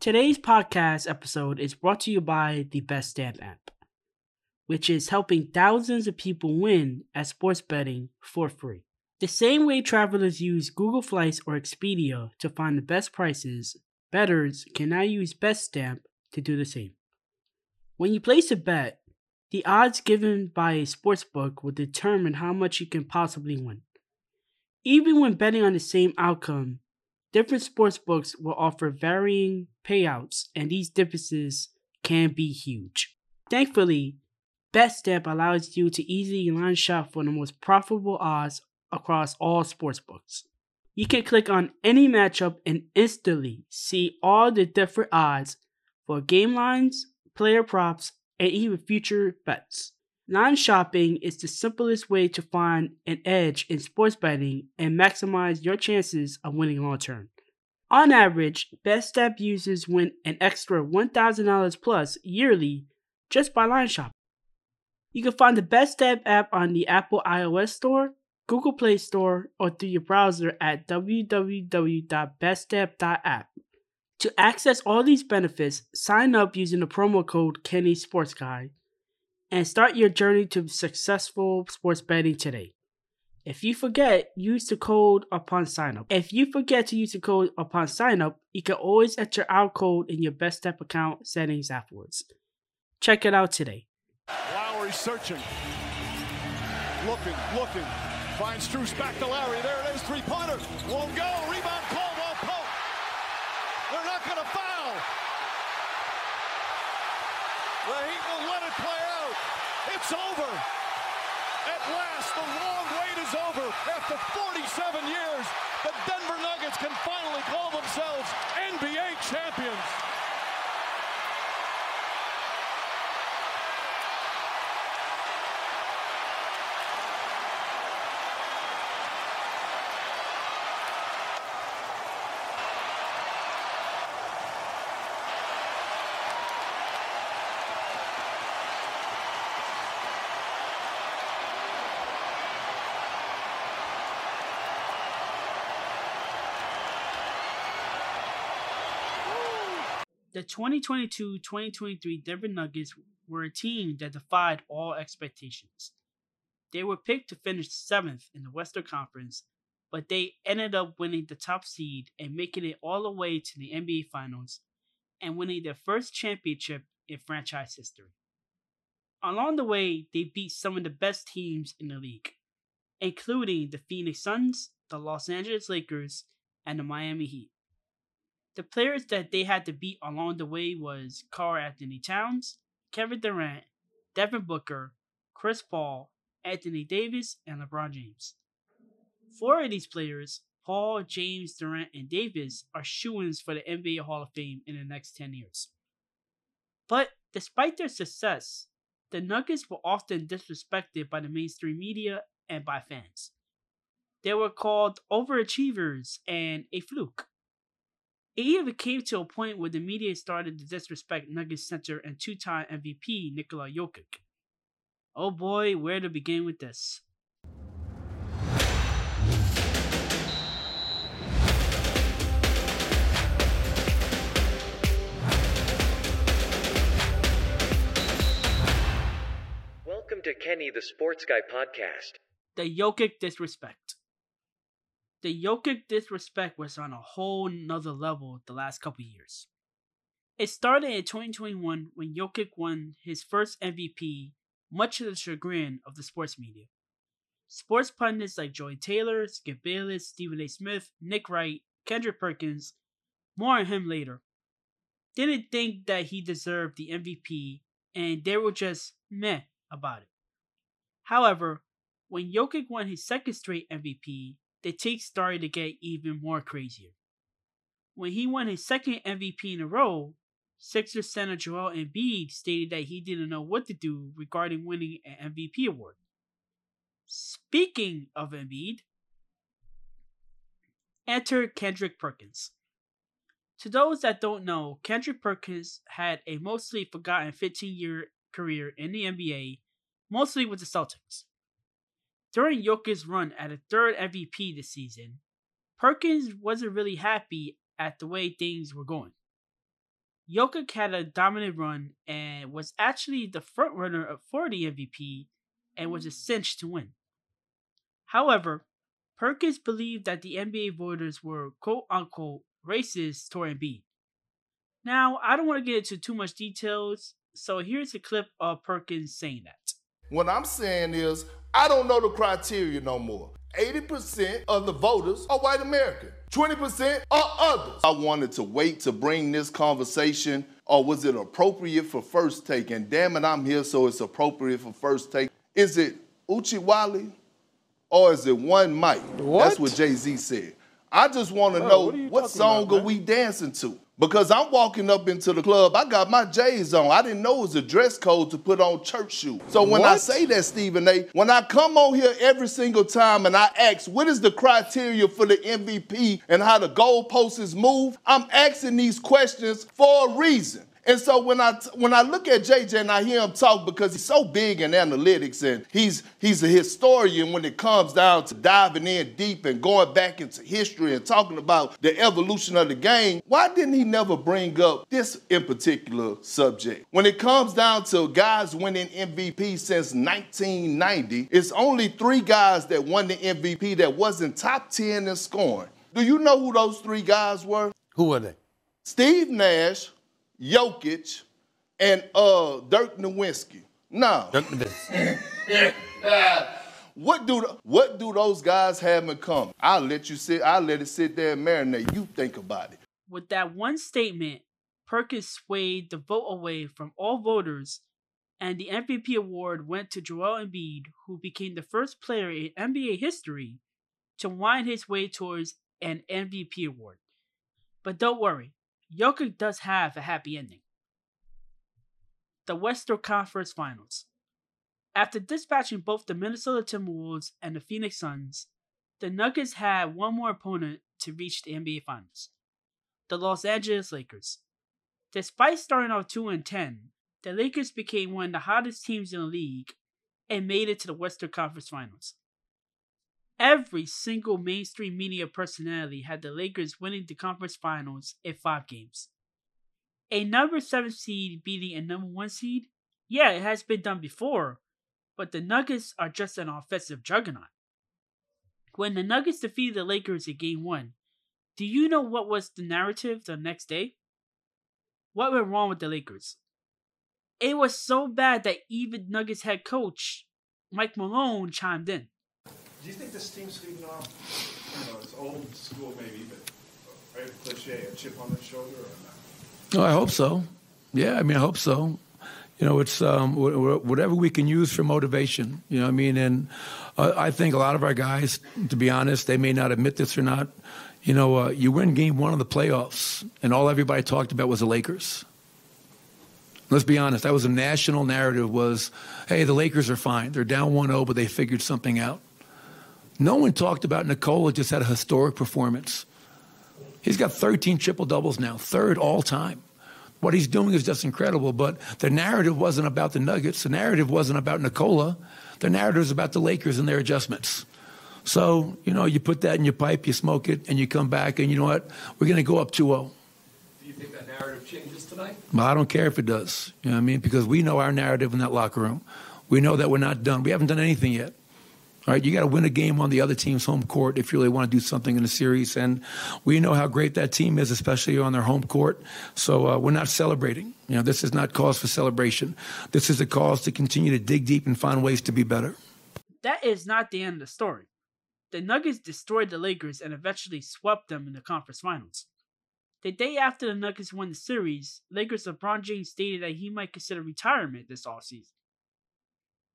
Today's podcast episode is brought to you by the BetStamp app, which is helping thousands of people win at sports betting for free. The same way travelers use Google Flights or Expedia to find the best prices, bettors can now use BetStamp to do the same. When you place a bet, the odds given by a sportsbook will determine how much you can possibly win. Even when betting on the same outcome, different sportsbooks will offer varying payouts, and these differences can be huge. Thankfully, BetStamp allows you to easily line shop for the most profitable odds across all sportsbooks. You can click on any matchup and instantly see all the different odds for game lines, player props, and even future bets. Line shopping is the simplest way to find an edge in sports betting and maximize your chances of winning long term. On average, BetStamp users win an extra $1,000 plus yearly just by line shopping. You can find the BetStamp app on the Apple iOS Store, Google Play Store, or through your browser at www.betstamp.app. To access all these benefits, sign up using the promo code Kenny Sports Guy and start your journey to successful sports betting today. If you forget, use the code upon sign up. If you forget to use the code upon sign up, you can always enter our code in your BetStamp account settings afterwards. Check it out today. Lowry searching. Looking, looking. Finds Strus back to Lowry. There it is. Three pointer. Won't go. Rebound. Caldwell Pope. They're not going to foul. The Heat will let it play out. It's over. At last, the long wait is over. After 47 years, the Denver Nuggets can finally call themselves NBA champions. The 2022 2023 Denver Nuggets were a team that defied all expectations. They were picked to finish seventh in the Western Conference, but they ended up winning the top seed and making it all the way to the NBA Finals and winning their first championship in franchise history. Along the way, they beat some of the best teams in the league, including the Phoenix Suns, the Los Angeles Lakers, and the Miami Heat. The players that they had to beat along the way was Karl-Anthony Towns, Kevin Durant, Devin Booker, Chris Paul, Anthony Davis, and LeBron James. Four of these players, Paul, James, Durant, and Davis, are shoo-ins for the NBA Hall of Fame in the next 10 years. But despite their success, the Nuggets were often disrespected by the mainstream media and by fans. They were called overachievers and a fluke. It even came to a point where the media started to disrespect Nuggets center and two time MVP Nikola Jokic. Oh boy, where to begin with this? Welcome to Kenny the Sports Guy podcast. The Jokic disrespect. The Jokic disrespect was on a whole nother level the last couple years. It started in 2021 when Jokic won his first MVP, much to the chagrin of the sports media. Sports pundits like Joy Taylor, Skip Bayless, Stephen A. Smith, Nick Wright, Kendrick Perkins, more on him later, didn't think that he deserved the MVP and they were just meh about it. However, when Jokic won his second straight MVP, the take started to get even more crazier. When he won his second MVP in a row, Sixers center Joel Embiid stated that he didn't know what to do regarding winning an MVP award. Speaking of Embiid, enter Kendrick Perkins. To those that don't know, Kendrick Perkins had a mostly forgotten 15 year career in the NBA, mostly with the Celtics. During Jokic's run at a third MVP this season, Perkins wasn't really happy at the way things were going. Jokic had a dominant run and was actually the front runner for the MVP and was a cinch to win. However, Perkins believed that the NBA voters were quote unquote racist toward Embiid. Now, I don't want to get into too much details, so here's a clip of Perkins saying that. What I'm saying is, I don't know the criteria no more. 80% of the voters are white American. 20% are others. I wanted to wait to bring this conversation, or was it appropriate for first take? And damn it, I'm here, so it's appropriate for first take. Is it Oochie Wally or is it One Mic? What? That's what Jay Z said. I just want to know what what song about, are we dancing to? Because I'm walking up into the club, I got my J's on. I didn't know it was a dress code to put on church shoes. So when I say that, Stephen A, when I come on here every single time and I ask what is the criteria for the MVP and how the goalposts move, I'm asking these questions for a reason. And so when I when I look at JJ and I hear him talk because he's so big in analytics and he's he's a historian when it comes down to diving in deep and going back into history and talking about the evolution of the game, why didn't he never bring up this in particular subject? When it comes down to guys winning MVP since 1990, it's only three guys that won the MVP that wasn't top 10 in scoring. Do you know who those three guys were? Who were they? Steve Nash, Jokic, and uh, Dirk Nowitzki. Now, what do what do those guys have in common? I'll let you sit. I'll let it sit there and marinate. You think about it. With that one statement, Perkins swayed the vote away from all voters, and the MVP award went to Joel Embiid, who became the first player in NBA history to wind his way towards an MVP award. But don't worry, Jokic does have a happy ending. The Western Conference Finals. After dispatching both the Minnesota Timberwolves and the Phoenix Suns, the Nuggets had one more opponent to reach the NBA Finals the Los Angeles Lakers. Despite starting off 2 and 10, the Lakers became one of the hottest teams in the league and made it to the Western Conference Finals. Every single mainstream media personality had the Lakers winning the conference finals in five games. A number 7 seed beating a number 1 seed? Yeah, it has been done before, but the Nuggets are just an offensive juggernaut. When the Nuggets defeated the Lakers in game 1, do you know what was the narrative the next day? What went wrong with the Lakers? It was so bad that even Nuggets head coach Mike Malone chimed in. Do you think this team's feeding off, you know, it's old school maybe, but very cliche, a chip on their shoulder or not? No, I hope so. Yeah, I mean, I hope so. You know, it's um, wh- wh- whatever we can use for motivation. You know, I mean, and uh, I think a lot of our guys, to be honest, they may not admit this or not. You know, uh, you win game one of the playoffs, and all everybody talked about was the Lakers. Let's be honest, that was a national narrative was, hey, the Lakers are fine. They're down 1-0, but they figured something out. No one talked about Nikola just had a historic performance. He's got 13 triple doubles now, third all time. What he's doing is just incredible. But the narrative wasn't about the Nuggets. The narrative wasn't about Nikola. The narrative is about the Lakers and their adjustments. So, you know, you put that in your pipe, you smoke it, and you come back, and you know what? We're going to go up 2 0. Do you think that narrative changes tonight? But I don't care if it does. You know what I mean? Because we know our narrative in that locker room. We know that we're not done. We haven't done anything yet. Right, you got to win a game on the other team's home court if you really want to do something in the series. And we know how great that team is, especially on their home court. So uh, we're not celebrating. You know, this is not cause for celebration. This is a cause to continue to dig deep and find ways to be better. That is not the end of the story. The Nuggets destroyed the Lakers and eventually swept them in the conference finals. The day after the Nuggets won the series, Lakers LeBron James stated that he might consider retirement this offseason.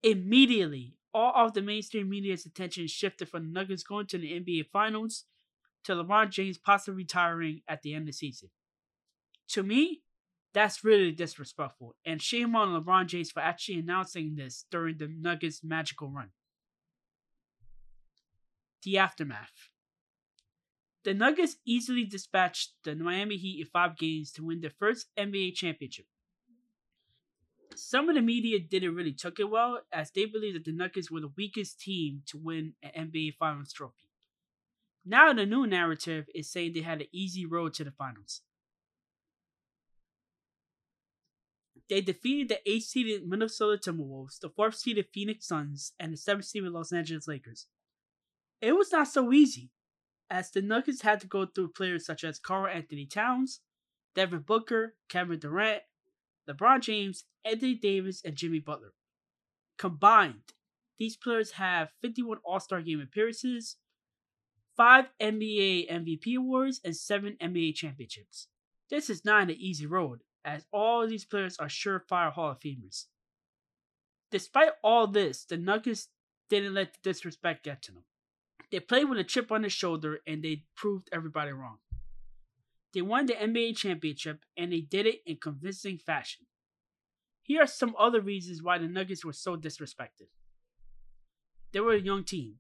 Immediately, all of the mainstream media's attention shifted from the Nuggets going to the NBA Finals to LeBron James possibly retiring at the end of the season. To me, that's really disrespectful, and shame on LeBron James for actually announcing this during the Nuggets' magical run. The aftermath. The Nuggets easily dispatched the Miami Heat in five games to win their first NBA championship. Some of the media didn't really took it well, as they believed that the Nuggets were the weakest team to win an NBA Finals trophy. Now the new narrative is saying they had an easy road to the finals. They defeated the 8 seeded Minnesota Timberwolves, the 4th seeded Phoenix Suns, and the 7th seeded Los Angeles Lakers. It was not so easy, as the Nuggets had to go through players such as Karl Anthony Towns, Devin Booker, Kevin Durant, LeBron James, Anthony Davis, and Jimmy Butler. Combined, these players have 51 All Star game appearances, 5 NBA MVP awards, and 7 NBA championships. This is not an easy road, as all these players are surefire Hall of Famers. Despite all this, the Nuggets didn't let the disrespect get to them. They played with a chip on their shoulder and they proved everybody wrong. They won the NBA championship and they did it in convincing fashion. Here are some other reasons why the Nuggets were so disrespected. They were a young team.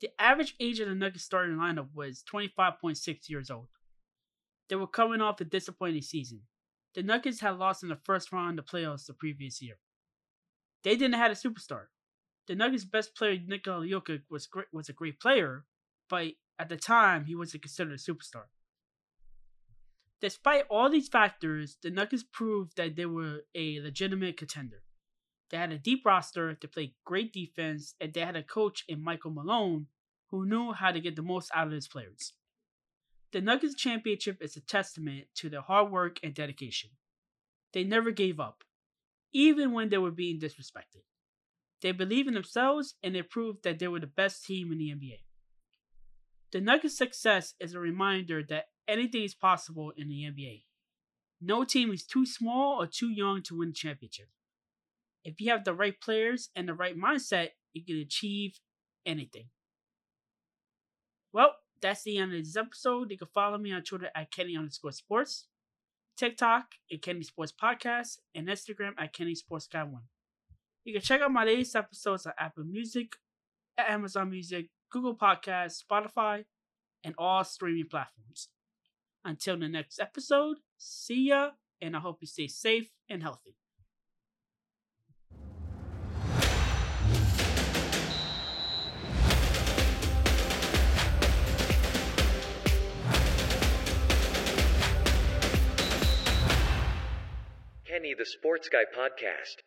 The average age of the Nuggets starting lineup was 25.6 years old. They were coming off a disappointing season. The Nuggets had lost in the first round of the playoffs the previous year. They didn't have a superstar. The Nuggets' best player, Nikola Jokic, was great, was a great player, but at the time he wasn't considered a superstar. Despite all these factors, the Nuggets proved that they were a legitimate contender. They had a deep roster, they played great defense, and they had a coach in Michael Malone who knew how to get the most out of his players. The Nuggets championship is a testament to their hard work and dedication. They never gave up, even when they were being disrespected. They believed in themselves and they proved that they were the best team in the NBA. The Nuggets' success is a reminder that anything is possible in the NBA. No team is too small or too young to win the championship. If you have the right players and the right mindset, you can achieve anything. Well, that's the end of this episode. You can follow me on Twitter at Kenny underscore sports, TikTok at Kenny Sports Podcast, and Instagram at Kenny Sports Guy One. You can check out my latest episodes on Apple Music, Amazon Music, Google Podcasts, Spotify, and all streaming platforms. Until the next episode, see ya, and I hope you stay safe and healthy. Kenny the Sports Guy Podcast.